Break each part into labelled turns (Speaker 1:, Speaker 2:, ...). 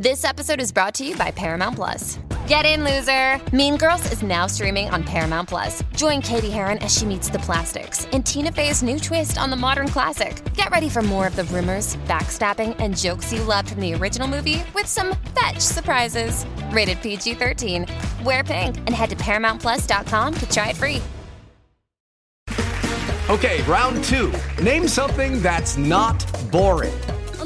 Speaker 1: This episode is brought to you by Paramount Plus. Get in, loser! Mean Girls is now streaming on Paramount Plus. Join Cady Heron as she meets the plastics in Tina Fey's new twist on the modern classic. Get ready for more of the rumors, backstabbing, and jokes you loved from the original movie with some fetch surprises. Rated PG 13. Wear pink and head to ParamountPlus.com to try it free.
Speaker 2: Okay, round two. Name something that's not boring.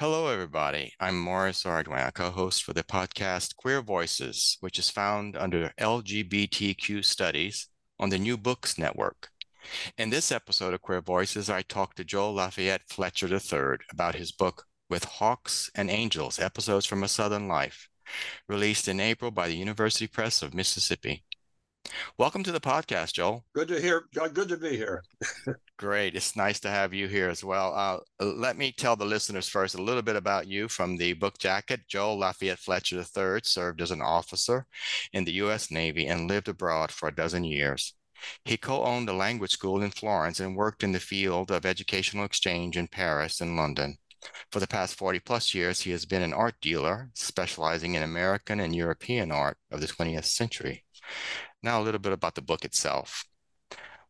Speaker 3: Hello, everybody. I'm Morris Ardoin, co-host for the podcast Queer Voices, which is found under LGBTQ Studies on the New Books Network. In this episode of Queer Voices, I talked to Joel Lafayette Fletcher III about his book With Hawks and Angels, Episodes from a Southern Life, released in April by the University Press of Mississippi. Welcome to the podcast, Joel.
Speaker 4: Good to hear. Good to be here.
Speaker 3: Great. It's nice to have you here as well. Uh, let me tell the listeners first a little bit about you from the book jacket. Joel Lafayette Fletcher III served as an officer in the U.S. Navy and lived abroad for a dozen years. He co owned a language school in Florence and worked in the field of educational exchange in Paris and London. For the past 40 plus years, he has been an art dealer specializing in American and European art of the 20th century. Now, a little bit about the book itself.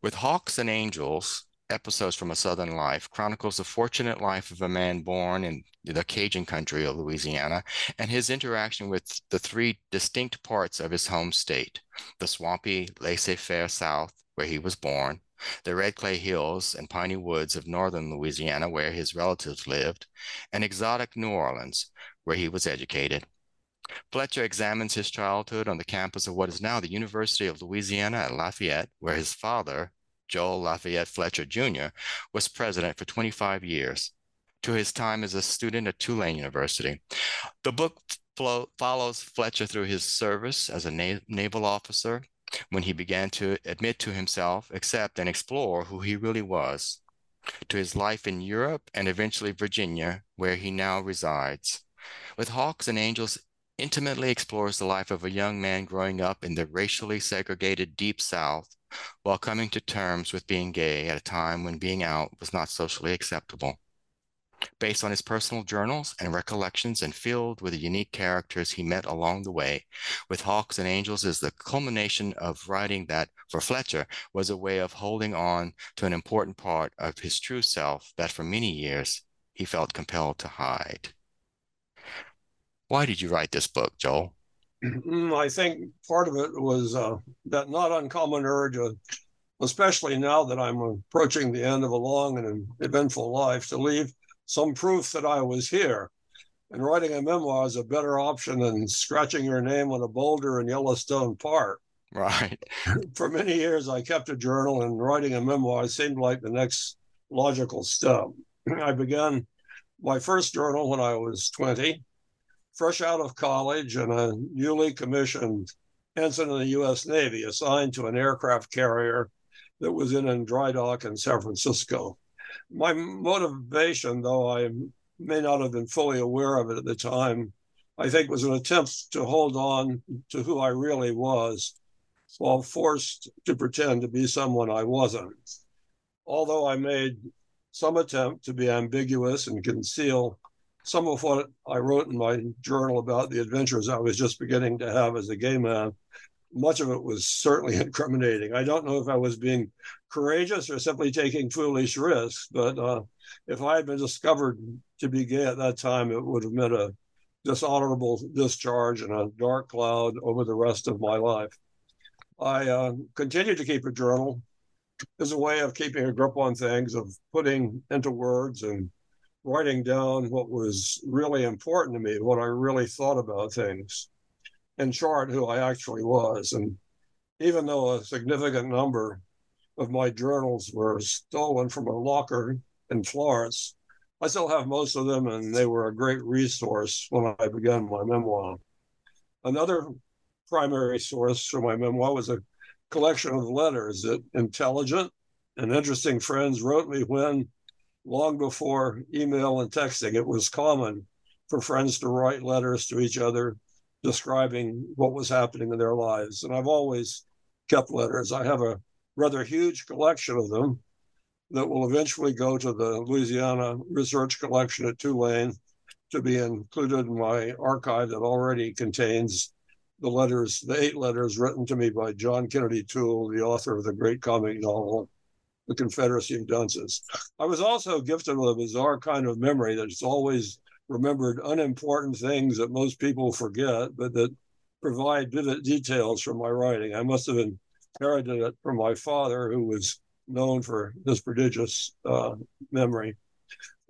Speaker 3: With Hawks and Angels, Episodes from a Southern Life chronicles the fortunate life of a man born in the Cajun country of Louisiana and his interaction with the three distinct parts of his home state the swampy, laissez faire South, where he was born, the red clay hills and piney woods of northern Louisiana, where his relatives lived, and exotic New Orleans, where he was educated. Fletcher examines his childhood on the campus of what is now the University of Louisiana at Lafayette, where his father, Joel Lafayette Fletcher Jr., was president for 25 years, to his time as a student at Tulane University. The book flow, follows Fletcher through his service as a na- naval officer when he began to admit to himself, accept, and explore who he really was, to his life in Europe and eventually Virginia, where he now resides. With Hawks and Angels, intimately explores the life of a young man growing up in the racially segregated Deep South while coming to terms with being gay at a time when being out was not socially acceptable. Based on his personal journals and recollections and filled with the unique characters he met along the way, with Hawks and Angels is the culmination of writing that, for Fletcher, was a way of holding on to an important part of his true self that for many years he felt compelled to hide. Why did you write this book, Joel?
Speaker 4: Mm, I think part of it was uh, that not uncommon urge, uh, especially now that I'm approaching the end of a long and eventful life, to leave some proof that I was here. And writing a memoir is a better option than scratching your name on a boulder in Yellowstone Park.
Speaker 3: Right.
Speaker 4: For many years, I kept a journal, and writing a memoir seemed like the next logical step. I began my first journal when I was 20 fresh out of college and a newly commissioned ensign in the U.S. Navy assigned to an aircraft carrier that was in a dry dock in San Francisco. My motivation, though I may not have been fully aware of it at the time, I think was an attempt to hold on to who I really was while forced to pretend to be someone I wasn't. Although I made some attempt to be ambiguous and conceal some of what I wrote in my journal about the adventures I was just beginning to have as a gay man. much of it was certainly incriminating. I don't know if I was being courageous or simply taking foolish risks, but uh, if I had been discovered to be gay at that time, it would have meant a dishonorable discharge and a dark cloud over the rest of my life. I uh, continued to keep a journal as a way of keeping a grip on things, of putting into words and writing down what was really important to me, what I really thought about things. In short, who I actually was. And even though a significant number of my journals were stolen from a locker in Florence, I still have most of them, and they were a great resource when I began my memoir. Another primary source for my memoir was a collection of letters that intelligent and interesting friends wrote me when, long before email and texting, it was common for friends to write letters to each other describing what was happening in their lives. And I've always kept letters. I have a rather huge collection of them that will eventually go to the Louisiana Research Collection at Tulane to be included in my archive that already contains the letters, the eight letters written to me by John Kennedy Toole, the author of the great comic novel, The Confederacy of Dunces. I was also gifted with a bizarre kind of memory that's always remembered unimportant things that most people forget, but that provide vivid details from my writing. I must have inherited it from my father, who was known for this prodigious uh, memory.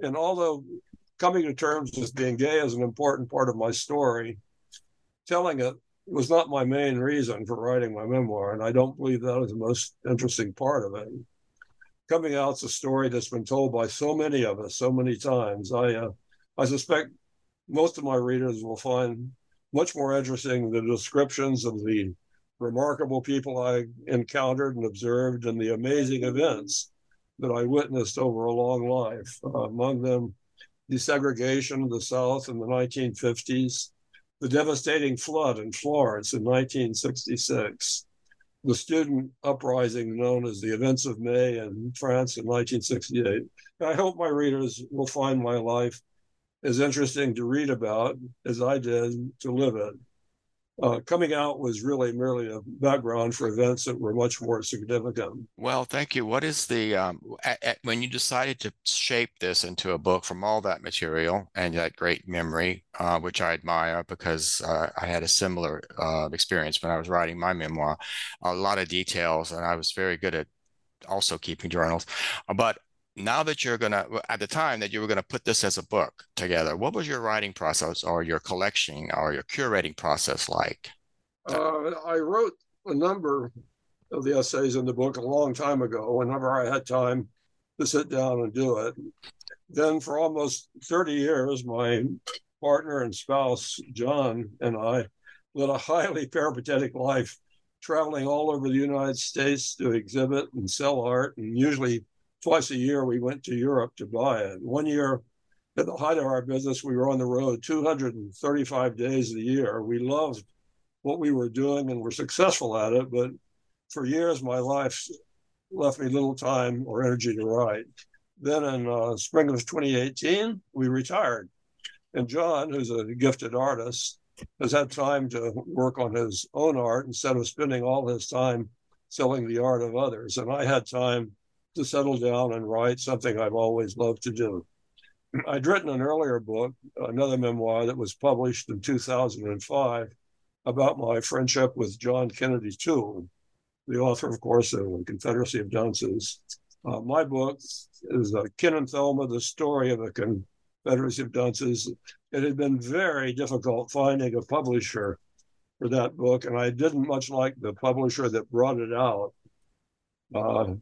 Speaker 4: And although coming to terms with being gay is an important part of my story, telling it was not my main reason for writing my memoir, and I don't believe that was the most interesting part of it. Coming out's a story that's been told by so many of us so many times. I uh, I suspect most of my readers will find much more interesting the descriptions of the remarkable people I encountered and observed and the amazing events that I witnessed over a long life. Uh, among them, desegregation of the South in the 1950s, the devastating flood in Florence in 1966, the student uprising known as the Events of May in France in 1968. I hope my readers will find my life as interesting to read about as I did to live it uh, coming out was really merely a background for events that were much more significant.
Speaker 3: Well, thank you. What is the um, at, at, when you decided to shape this into a book from all that material and that great memory, uh, which I admire because uh, I had a similar uh, experience when I was writing my memoir, a lot of details, and I was very good at also keeping journals. But now that you're going to at the time that you were going to put this as a book together what was your writing process or your collection or your curating process like?
Speaker 4: Uh, i wrote a number of the essays in the book a long time ago whenever i had time to sit down and do it. Then for almost 30 years my partner and spouse john and i led a highly peripatetic life traveling all over the united states to exhibit and sell art and usually twice a year we went to Europe to buy it. One year, at the height of our business, we were on the road 235 days the year. We loved what we were doing and were successful at it, but for years, my life left me little time or energy to write. Then in uh, spring of 2018, we retired. And John, who's a gifted artist, has had time to work on his own art instead of spending all his time selling the art of others. And I had time to settle down and write something I've always loved to do. I'd written an earlier book, another memoir that was published in 2005 about my friendship with John Kennedy Toole, the author, of course, of the Confederacy of Dunces. Uh, my book is uh, Ken and Thelma, the story of the Confederacy of Dunces. It had been very difficult finding a publisher for that book, and I didn't much like the publisher that brought it out. Uh,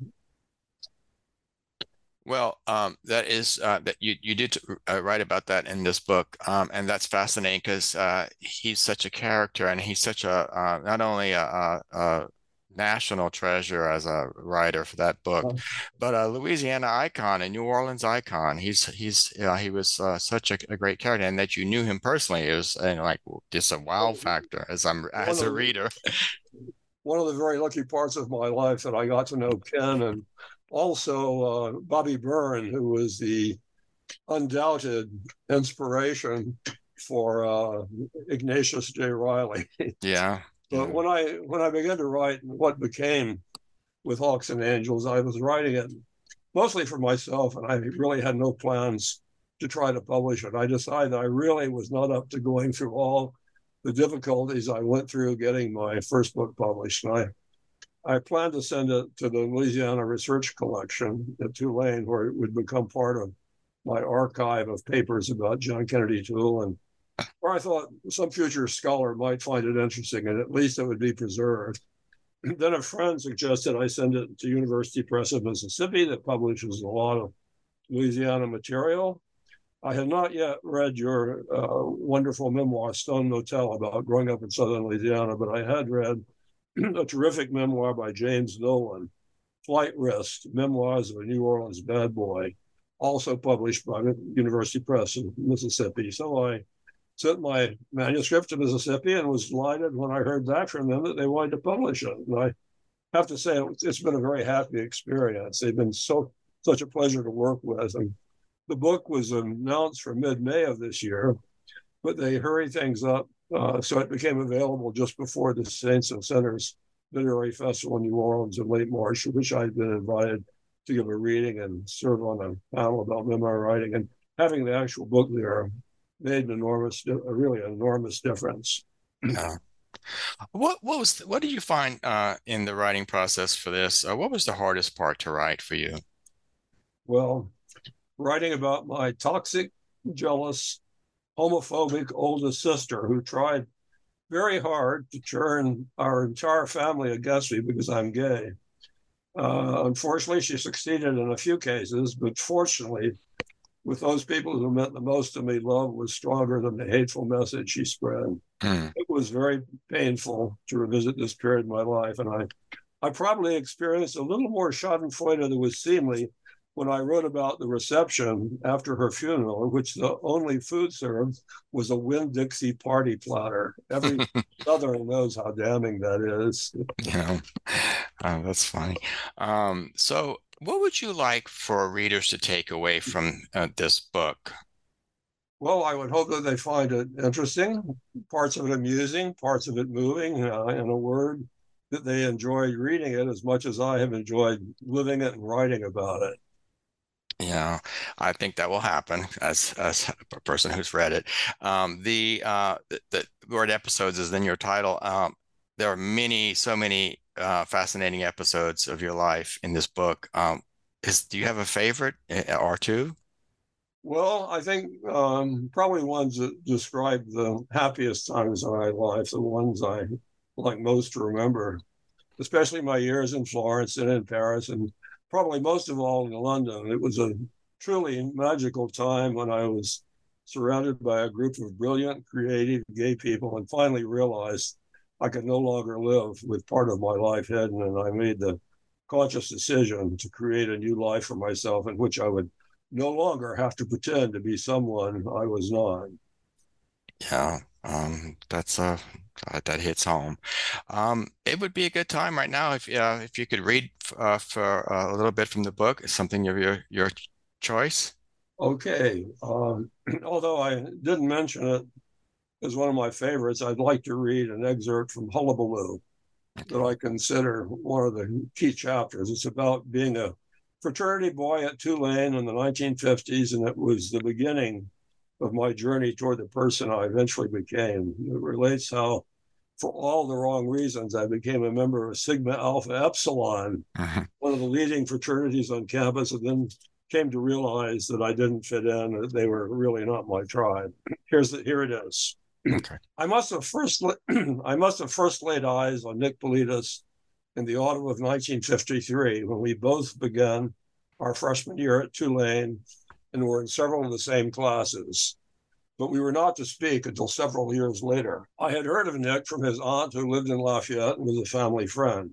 Speaker 3: well, um, that is uh, that you you did uh, write about that in this book, um, and that's fascinating because uh, he's such a character, and he's such a uh, not only a, a, a, national treasure as a writer for that book, oh. but a Louisiana icon, a New Orleans icon. He's he's he was uh, such a, a, great character, and that you knew him personally is and like just a wow factor as I'm as a reader.
Speaker 4: One of the very lucky parts of my life that I got to know Ken and also uh, Bobby Byrne, who was the undoubted inspiration for uh, Ignatius J. Reilly.
Speaker 3: Yeah.
Speaker 4: But when I when I began to write what became with Hawks and Angels, I was writing it mostly for myself, and I really had no plans to try to publish it. I decided I really was not up to going through all the difficulties I went through getting my first book published. And I I planned to send it to the Louisiana Research Collection at Tulane, where it would become part of my archive of papers about John Kennedy Toole, and where I thought some future scholar might find it interesting, and at least it would be preserved. then a friend suggested I send it to University Press of Mississippi, that publishes a lot of Louisiana material. I had not yet read your uh, wonderful memoir, Stone Motel, about growing up in southern Louisiana, but I had read a terrific memoir by James Nolan, Flight Risk, Memoirs of a New Orleans Bad Boy, also published by University Press in Mississippi. So I sent my manuscript to Mississippi and was delighted when I heard back from them that they wanted to publish it. And I have to say, it's been a very happy experience. They've been so such a pleasure to work with. And the book was announced for mid-May of this year, but they hurried things up uh, so it became available just before the Saints and Sinners Literary Festival in New Orleans in late March, which I'd been invited to give a reading and serve on a panel about memoir writing. And having the actual book there made an enormous, a really enormous difference.
Speaker 3: Yeah. What what was what did you find uh, in the writing process for this? Uh, what was the hardest part to write for you?
Speaker 4: Well, writing about my toxic, jealous, homophobic oldest sister who tried very hard to turn our entire family against me because I'm gay. Uh, unfortunately, she succeeded in a few cases, but fortunately, with those people who meant the most to me, love was stronger than the hateful message she spread. Mm. It was very painful to revisit this period in my life, and I, I probably experienced a little more Schadenfreude than was seemly when I wrote about the reception after her funeral, in which the only food served was a Winn Dixie party platter. Every Southerner knows how damning that is.
Speaker 3: Yeah, oh, that's funny. Um, so, what would you like for readers to take away from uh, this book?
Speaker 4: Well, I would hope that they find it interesting, parts of it amusing, parts of it moving, uh, in a word, that they enjoy reading it as much as I have enjoyed living it and writing about it.
Speaker 3: Yeah, I think that will happen as as a person who's read it. Um, the uh, the, word episodes is in your title. Um, there are many, so many uh, fascinating episodes of your life in this book. Um, is do you have a favorite eh, or two?
Speaker 4: Well, I think um, probably ones that describe the happiest times of my life, the ones I like most to remember, especially my years in Florence and in Paris and probably most of all in London. It was a truly magical time when I was surrounded by a group of brilliant, creative, gay people and finally realized I could no longer live with part of my life hidden. And I made the conscious decision to create a new life for myself in which I would no longer have to pretend to be someone I was not.
Speaker 3: Yeah, um, that's a uh, that hits home. Um, it would be a good time right now if uh, if you could read uh, for uh, a little bit from the book, something of your your choice.
Speaker 4: Okay. Um, although I didn't mention it as one of my favorites, I'd like to read an excerpt from Hullabaloo that I consider one of the key chapters. It's about being a fraternity boy at Tulane in the 1950s, and it was the beginning of my journey toward the person I eventually became. It relates how, for all the wrong reasons, I became a member of Sigma Alpha Epsilon, uh-huh. one of the leading fraternities on campus, and then came to realize that I didn't fit in, that they were really not my tribe. Here's the, here it is. Okay. I must have first I must have first laid eyes on Nick Polites in the autumn of 1953 when we both began our freshman year at Tulane and were in several of the same classes. But we were not to speak until several years later. I had heard of Nick from his aunt who lived in Lafayette and was a family friend.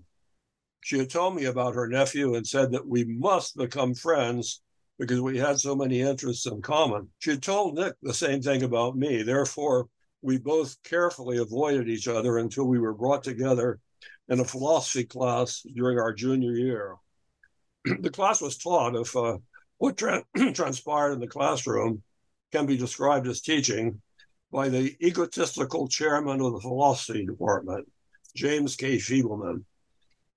Speaker 4: She had told me about her nephew and said that we must become friends because we had so many interests in common. She had told Nick the same thing about me. Therefore, we both carefully avoided each other until we were brought together in a philosophy class during our junior year. the class was taught if uh, what tra- transpired in the classroom can be described as teaching by the egotistical chairman of the philosophy department. James K. Feibleman.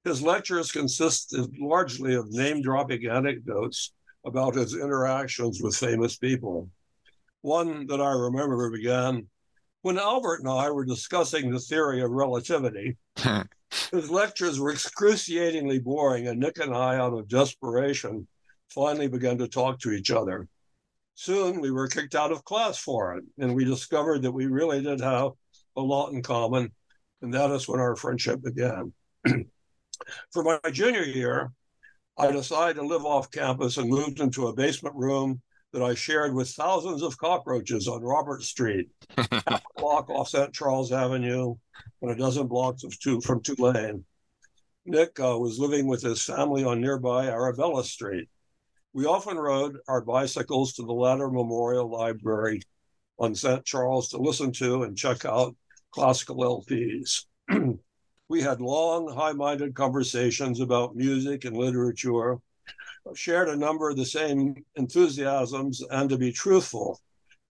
Speaker 4: His lectures consisted largely of name dropping anecdotes about his interactions with famous people. One that I remember began when Albert and I were discussing the theory of relativity. his lectures were excruciatingly boring, and Nick and I, out of desperation, finally began to talk to each other. Soon we were kicked out of class for it, and we discovered that we really did have a lot in common, and that is when our friendship began. for my junior year, I decided to live off campus and moved into a basement room that I shared with thousands of cockroaches on Robert Street, half a block off St. Charles Avenue, and a dozen blocks of two from Tulane. Nick uh, was living with his family on nearby Arabella Street. We often rode our bicycles to the Latter Memorial Library on St. Charles to listen to and check out classical LPs. we had long, high minded conversations about music and literature, shared a number of the same enthusiasms, and to be truthful,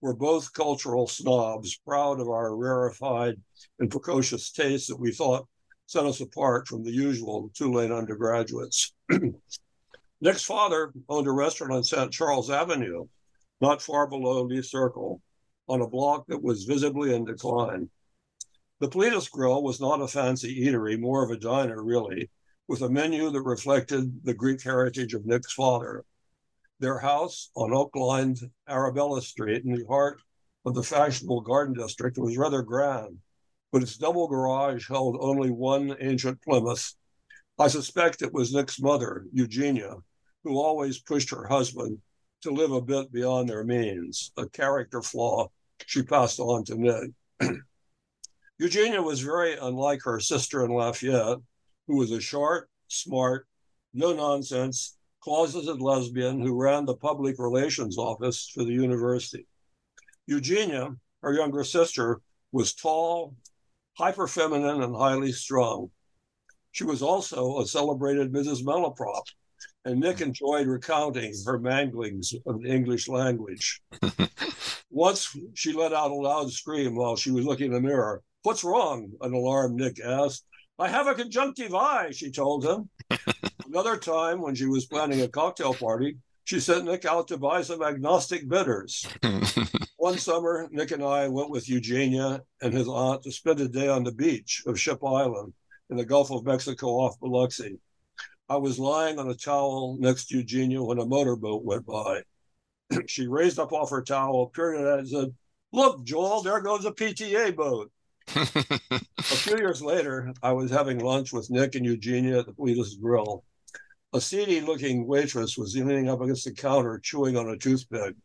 Speaker 4: we're both cultural snobs, proud of our rarefied and precocious tastes that we thought set us apart from the usual Tulane undergraduates. Nick's father owned a restaurant on St. Charles Avenue, not far below Lee Circle, on a block that was visibly in decline. The Pledis Grill was not a fancy eatery, more of a diner, really, with a menu that reflected the Greek heritage of Nick's father. Their house on oak lined Arabella Street in the heart of the fashionable garden district was rather grand, but its double garage held only one ancient Plymouth I suspect it was Nick's mother, Eugenia, who always pushed her husband to live a bit beyond their means, a character flaw she passed on to Nick. Eugenia was very unlike her sister in Lafayette, who was a short, smart, no nonsense, closeted lesbian who ran the public relations office for the university. Eugenia, her younger sister, was tall, hyper feminine, and highly strung. She was also a celebrated Mrs. Malaprop, and Nick enjoyed recounting her manglings of the English language. Once she let out a loud scream while she was looking in the mirror. What's wrong? An alarmed Nick asked. I have a conjunctive eye, she told him. Another time, when she was planning a cocktail party, she sent Nick out to buy some agnostic bitters. One summer, Nick and I went with Eugenia and his aunt to spend a day on the beach of Ship Island in the Gulf of Mexico off Biloxi. I was lying on a towel next to Eugenia when a motorboat went by. she raised up off her towel, peered at it, and said, Look, Joel, there goes a PTA boat. a few years later, I was having lunch with Nick and Eugenia at the Pledis Grill. A seedy looking waitress was leaning up against the counter, chewing on a toothpick.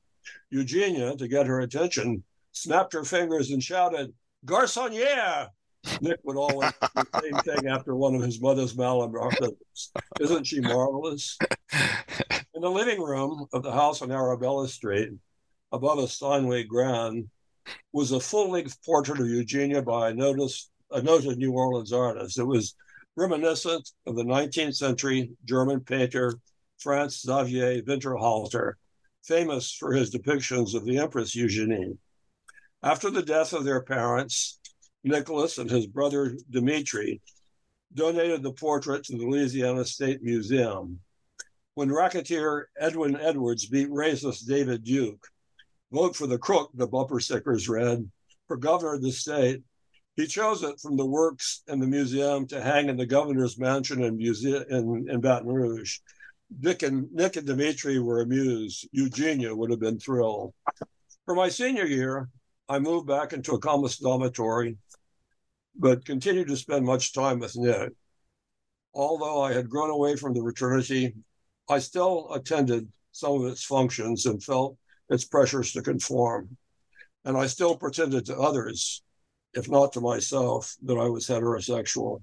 Speaker 4: Eugenia, to get her attention, snapped her fingers and shouted, Garçonniere! Nick would always do the same thing after one of his mother's malabarisms. Isn't she marvelous? In the living room of the house on Arabella Street, above a Steinway grand, was a full-length portrait of Eugenia by a, noticed, a noted New Orleans artist. It was reminiscent of the 19th century German painter Franz Xavier Winterhalter, famous for his depictions of the Empress Eugenie. After the death of their parents, Nicholas and his brother Dimitri donated the portrait to the Louisiana State Museum. When racketeer Edwin Edwards beat racist David Duke, vote for the crook, the bumper stickers read, for governor of the state, he chose it from the works in the museum to hang in the governor's mansion in, museum, in, in Baton Rouge. Nick and, Nick and Dimitri were amused. Eugenia would have been thrilled. For my senior year, I moved back into a Commons dormitory but continued to spend much time with Nick. Although I had grown away from the fraternity, I still attended some of its functions and felt its pressures to conform. And I still pretended to others, if not to myself, that I was heterosexual.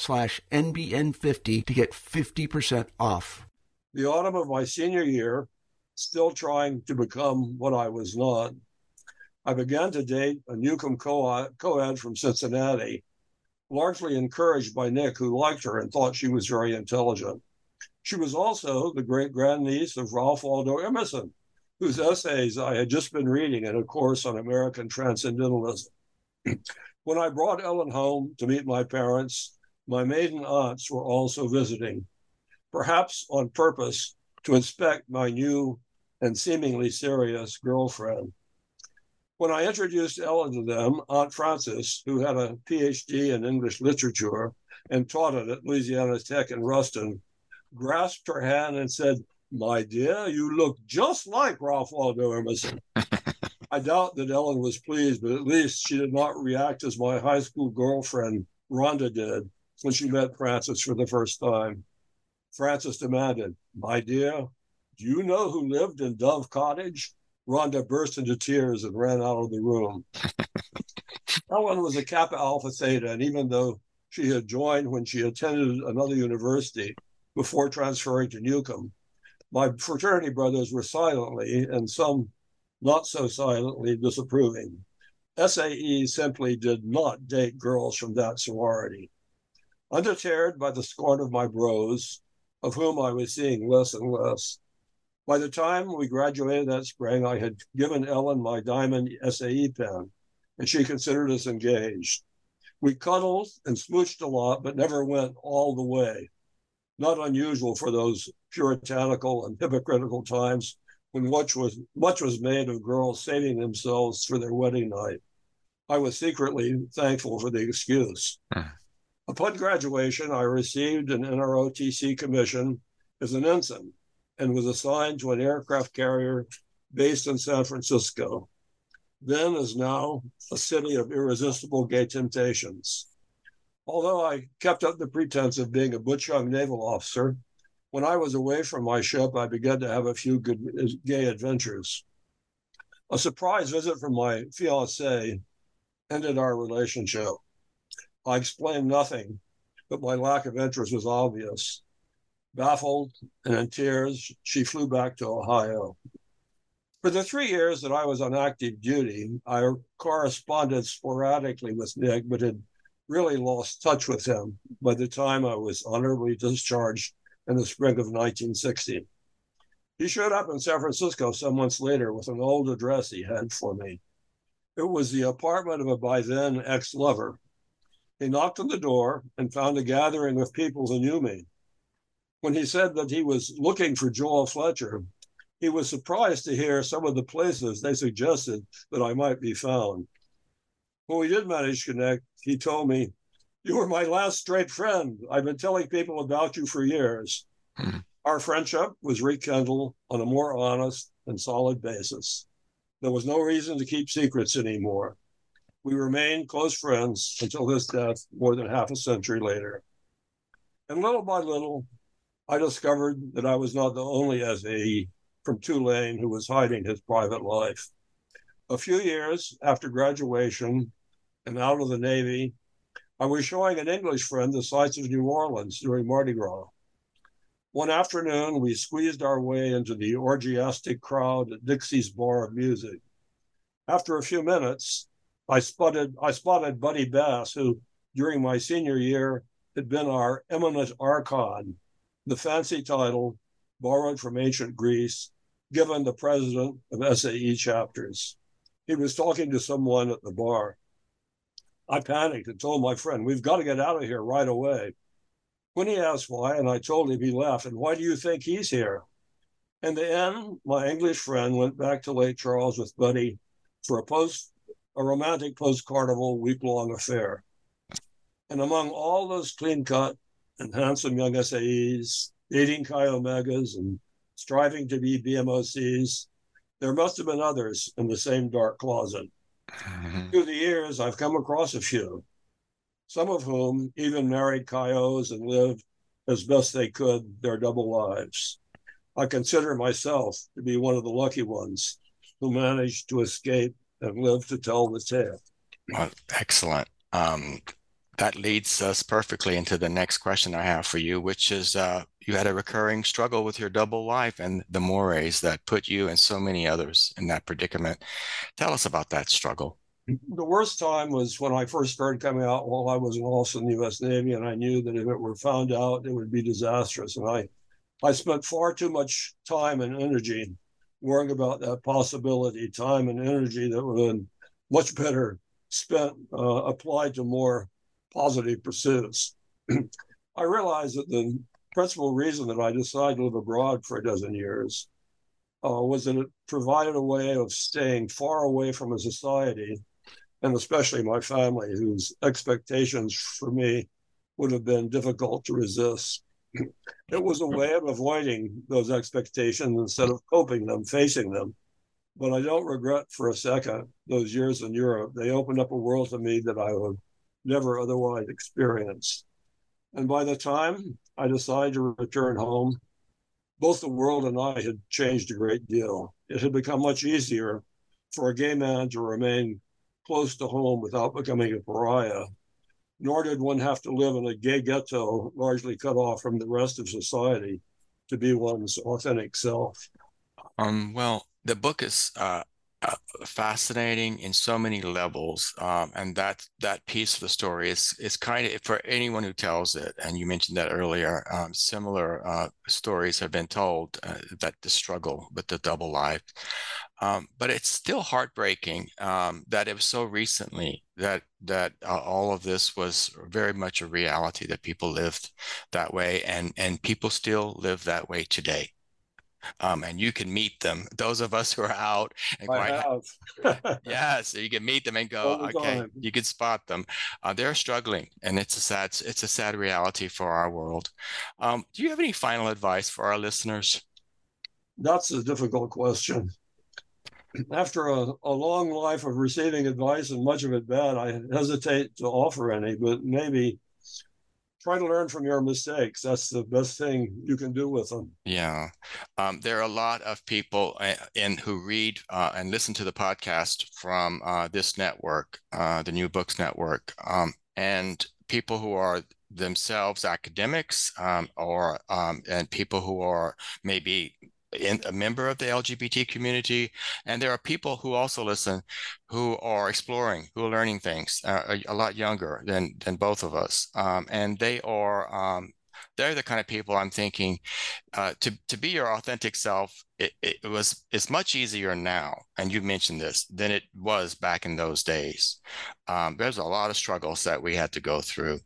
Speaker 5: slash NBN50 to get 50% off.
Speaker 4: The autumn of my senior year, still trying to become what I was not, I began to date a Newcomb co-ed from Cincinnati, largely encouraged by Nick, who liked her and thought she was very intelligent. She was also the great grandniece of Ralph Waldo Emerson, whose essays I had just been reading in a course on American Transcendentalism. when I brought Ellen home to meet my parents, my maiden aunts were also visiting, perhaps on purpose to inspect my new and seemingly serious girlfriend. When I introduced Ellen to them, Aunt Frances, who had a PhD in English literature and taught it at Louisiana Tech in Ruston, grasped her hand and said, My dear, you look just like Ralph Waldo Emerson. I doubt that Ellen was pleased, but at least she did not react as my high school girlfriend, Rhonda, did when she met Frances for the first time. Frances demanded, My dear, do you know who lived in Dove Cottage? Rhonda burst into tears and ran out of the room. Ellen was a Kappa Alpha Theta, and even though she had joined when she attended another university before transferring to Newcomb, my fraternity brothers were silently, and some not so silently, disapproving. SAE simply did not date girls from that sorority. Undeterred by the scorn of my bros, of whom I was seeing less and less, by the time we graduated that spring, I had given Ellen my diamond SAE pen, and she considered us engaged. We cuddled and smooched a lot, but never went all the way. Not unusual for those puritanical and hypocritical times when much was much was made of girls saving themselves for their wedding night. I was secretly thankful for the excuse. Hmm. Upon graduation, I received an NROTC commission as an ensign and was assigned to an aircraft carrier based in San Francisco, then as now a city of irresistible gay temptations. Although I kept up the pretense of being a butch young naval officer, when I was away from my ship, I began to have a few good gay adventures. A surprise visit from my fiancee ended our relationship. I explained nothing, but my lack of interest was obvious. Baffled and in tears, she flew back to Ohio. For the three years that I was on active duty, I corresponded sporadically with Nick, but had really lost touch with him by the time I was honorably discharged in the spring of 1960. He showed up in San Francisco some months later with an old address he had for me. It was the apartment of a by then ex lover. He knocked on the door and found a gathering of people who knew me when he said that he was looking for Joel Fletcher, he was surprised to hear some of the places they suggested that I might be found. When we did manage to connect, he told me, You were my last straight friend. I've been telling people about you for years. Hmm. Our friendship was rekindled on a more honest and solid basis. There was no reason to keep secrets anymore. We remained close friends until his death more than half a century later. And little by little, I discovered that I was not the only SAE from Tulane who was hiding his private life. A few years after graduation and out of the Navy, I was showing an English friend the sights of New Orleans during Mardi Gras. One afternoon, we squeezed our way into the orgiastic crowd at Dixie's Bar of Music. After a few minutes, I spotted, I spotted Buddy Bass, who during my senior year had been our eminent archon the fancy title borrowed from ancient Greece, given the president of SAE chapters. He was talking to someone at the bar. I panicked and told my friend, We've got to get out of here right away. When he asked why, and I told him, he laughed. And why do you think he's here? In the end, my English friend went back to Lake Charles with Buddy for a post, a romantic post carnival week long affair. And among all those clean cut and handsome young SAEs, dating Chi Omegas and striving to be BMOCs, there must have been others in the same dark closet. Mm-hmm. Through the years, I've come across a few, some of whom even married Chios and lived as best they could their double lives. I consider myself to be one of the lucky ones who managed to escape and live to tell the tale.
Speaker 3: Well, excellent. Um, that leads us perfectly into the next question I have for you, which is uh, you had a recurring struggle with your double life and the mores that put you and so many others in that predicament. Tell us about that struggle.
Speaker 4: The worst time was when I first started coming out while I was officer in the U.S. Navy, and I knew that if it were found out, it would be disastrous. And I, I spent far too much time and energy worrying about that possibility, time and energy that would have been much better spent uh, applied to more positive pursuits. I realized that the principal reason that I decided to live abroad for a dozen years uh, was that it provided a way of staying far away from a society, and especially my family, whose expectations for me would have been difficult to resist. It was a way of avoiding those expectations instead of coping them, facing them. But I don't regret for a second those years in Europe. They opened up a world to me that I would never otherwise experience. And by the time I decided to return home, both the world and I had changed a great deal. It had become much easier for a gay man to remain close to home without becoming a pariah, nor did one have to live in a gay ghetto largely cut off from the rest of society to be one's authentic self.
Speaker 3: Um, well, the book is uh, uh, fascinating in so many levels um, and that that piece of the story is is kind of for anyone who tells it and you mentioned that earlier um, similar uh, stories have been told uh, that the struggle with the double life um, but it's still heartbreaking um, that it was so recently that that uh, all of this was very much a reality that people lived that way and and people still live that way today um, and you can meet them. Those of us who are out and have. yeah, so you can meet them and go, okay, time. you can spot them. Uh, they're struggling, and it's a sad, it's a sad reality for our world. Um, do you have any final advice for our listeners?
Speaker 4: That's a difficult question. After a, a long life of receiving advice and much of it bad, I hesitate to offer any, but maybe try to learn from your mistakes. That's the best thing you can do with them.
Speaker 3: Yeah, um, there are a lot of people uh, in who read uh, and listen to the podcast from uh, this network, uh, the New Books Network, um, and people who are themselves academics um, or um, and people who are maybe in, a member of the LGBT community, and there are people who also listen who are exploring, who are learning things, uh, a, a, lot younger than than both of us, um, and they are um, they're the kind of people I'm thinking uh, to to be your authentic self. It, it was it's much easier now, and you mentioned this than it was back in those days. Um, there's a lot of struggles that we had to go through.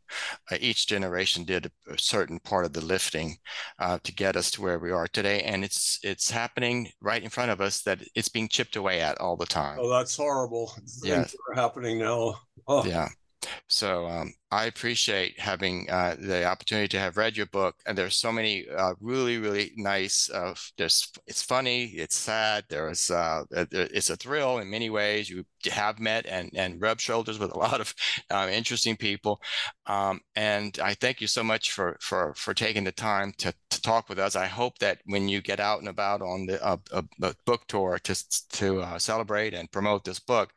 Speaker 3: Uh, each generation did a certain part of the lifting uh, to get us to where we are today, and it's it's happening right in front of us. That it's being chipped away at all the time.
Speaker 4: Oh, that's horrible. Things yes. are happening now. Oh.
Speaker 3: Yeah. So um, I appreciate having uh, the opportunity to have read your book, and there's so many uh, really, really nice. Uh, there's it's funny, it's sad. There's uh, it's a thrill in many ways. You have met and and rubbed shoulders with a lot of um, interesting people, um, and I thank you so much for for for taking the time to to talk with us. I hope that when you get out and about on the uh, a book tour to to uh, celebrate and promote this book,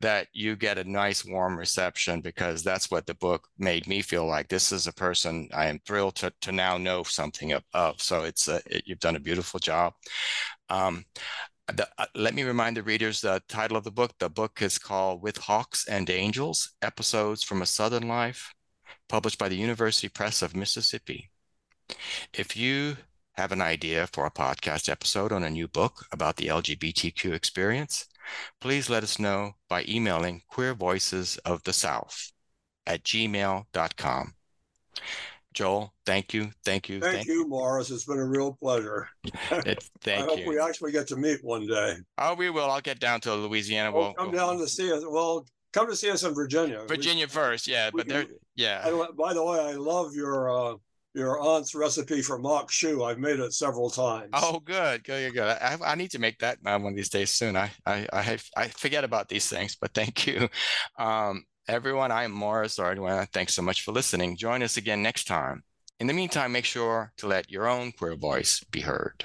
Speaker 3: that you get a nice warm reception because that's what the book made me feel like this is a person I am thrilled to to now know something of. of. So it's a, it, you've done a beautiful job. Um, the, uh, let me remind the readers the title of the book. The book is called With Hawks and Angels Episodes from a Southern Life, published by the University Press of Mississippi. If you have an idea for a podcast episode on a new book about the LGBTQ experience, please let us know by emailing queer voices of the south at gmail.com. Joel, thank you. Thank you.
Speaker 4: Thank, thank you, Morris. It's been a real pleasure.
Speaker 3: It, thank
Speaker 4: I hope
Speaker 3: you.
Speaker 4: we actually get to meet one day.
Speaker 3: Oh, we will. I'll get down to Louisiana.
Speaker 4: We'll come down to see us. Well, come to see us in Virginia.
Speaker 3: Virginia we, first, yeah, but they're yeah.
Speaker 4: I, by the way, I love your uh, your aunt's recipe for maque choux. I've made it several times.
Speaker 3: Oh, good, good, good. I, I need to make that uh, one of these days soon. I I I, I forget about these things, but thank you. Um, everyone, I'm Morris Ardoin. Thanks so much for listening. Join us again next time. In the meantime, make sure to let your own queer voice be heard.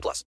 Speaker 6: 18 plus.